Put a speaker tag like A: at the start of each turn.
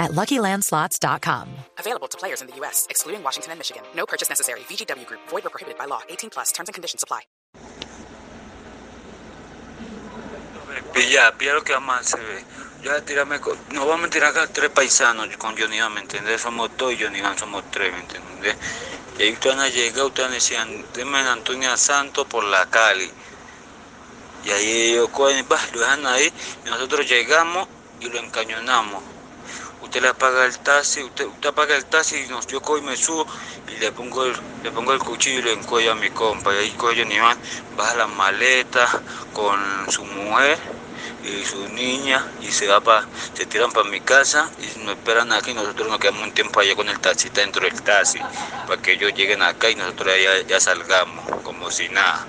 A: at LuckyLandSlots.com.
B: Available to players in the U.S., excluding Washington and Michigan. No purchase necessary. VGW Group. Void or prohibited by law. 18 plus. Terms and conditions apply.
C: Pilla, pilla lo que a hacer. ve. Yo voy a tirarme con- Nos vamos a tirar acá tres paisanos con Johnny ¿me entiendes? Somos dos y Johnny somos tres, ¿me entiendes? Y ahí ustedes han llegado, ustedes decían, denme a Antonia Santos por la Cali. Y ahí ellos cogen, bah, lo dejan ahí, y nosotros llegamos y lo encañonamos. Usted le apaga el taxi, usted, usted apaga el taxi y yo cojo y me subo y le pongo el, le pongo el cuchillo y le encuello a mi compa. Y ahí coge Iván, baja las maletas con su mujer y su niña y se va pa, se tiran para mi casa y nos esperan aquí nosotros nos quedamos un tiempo allá con el taxista dentro del taxi para que ellos lleguen acá y nosotros ya, ya salgamos como si nada.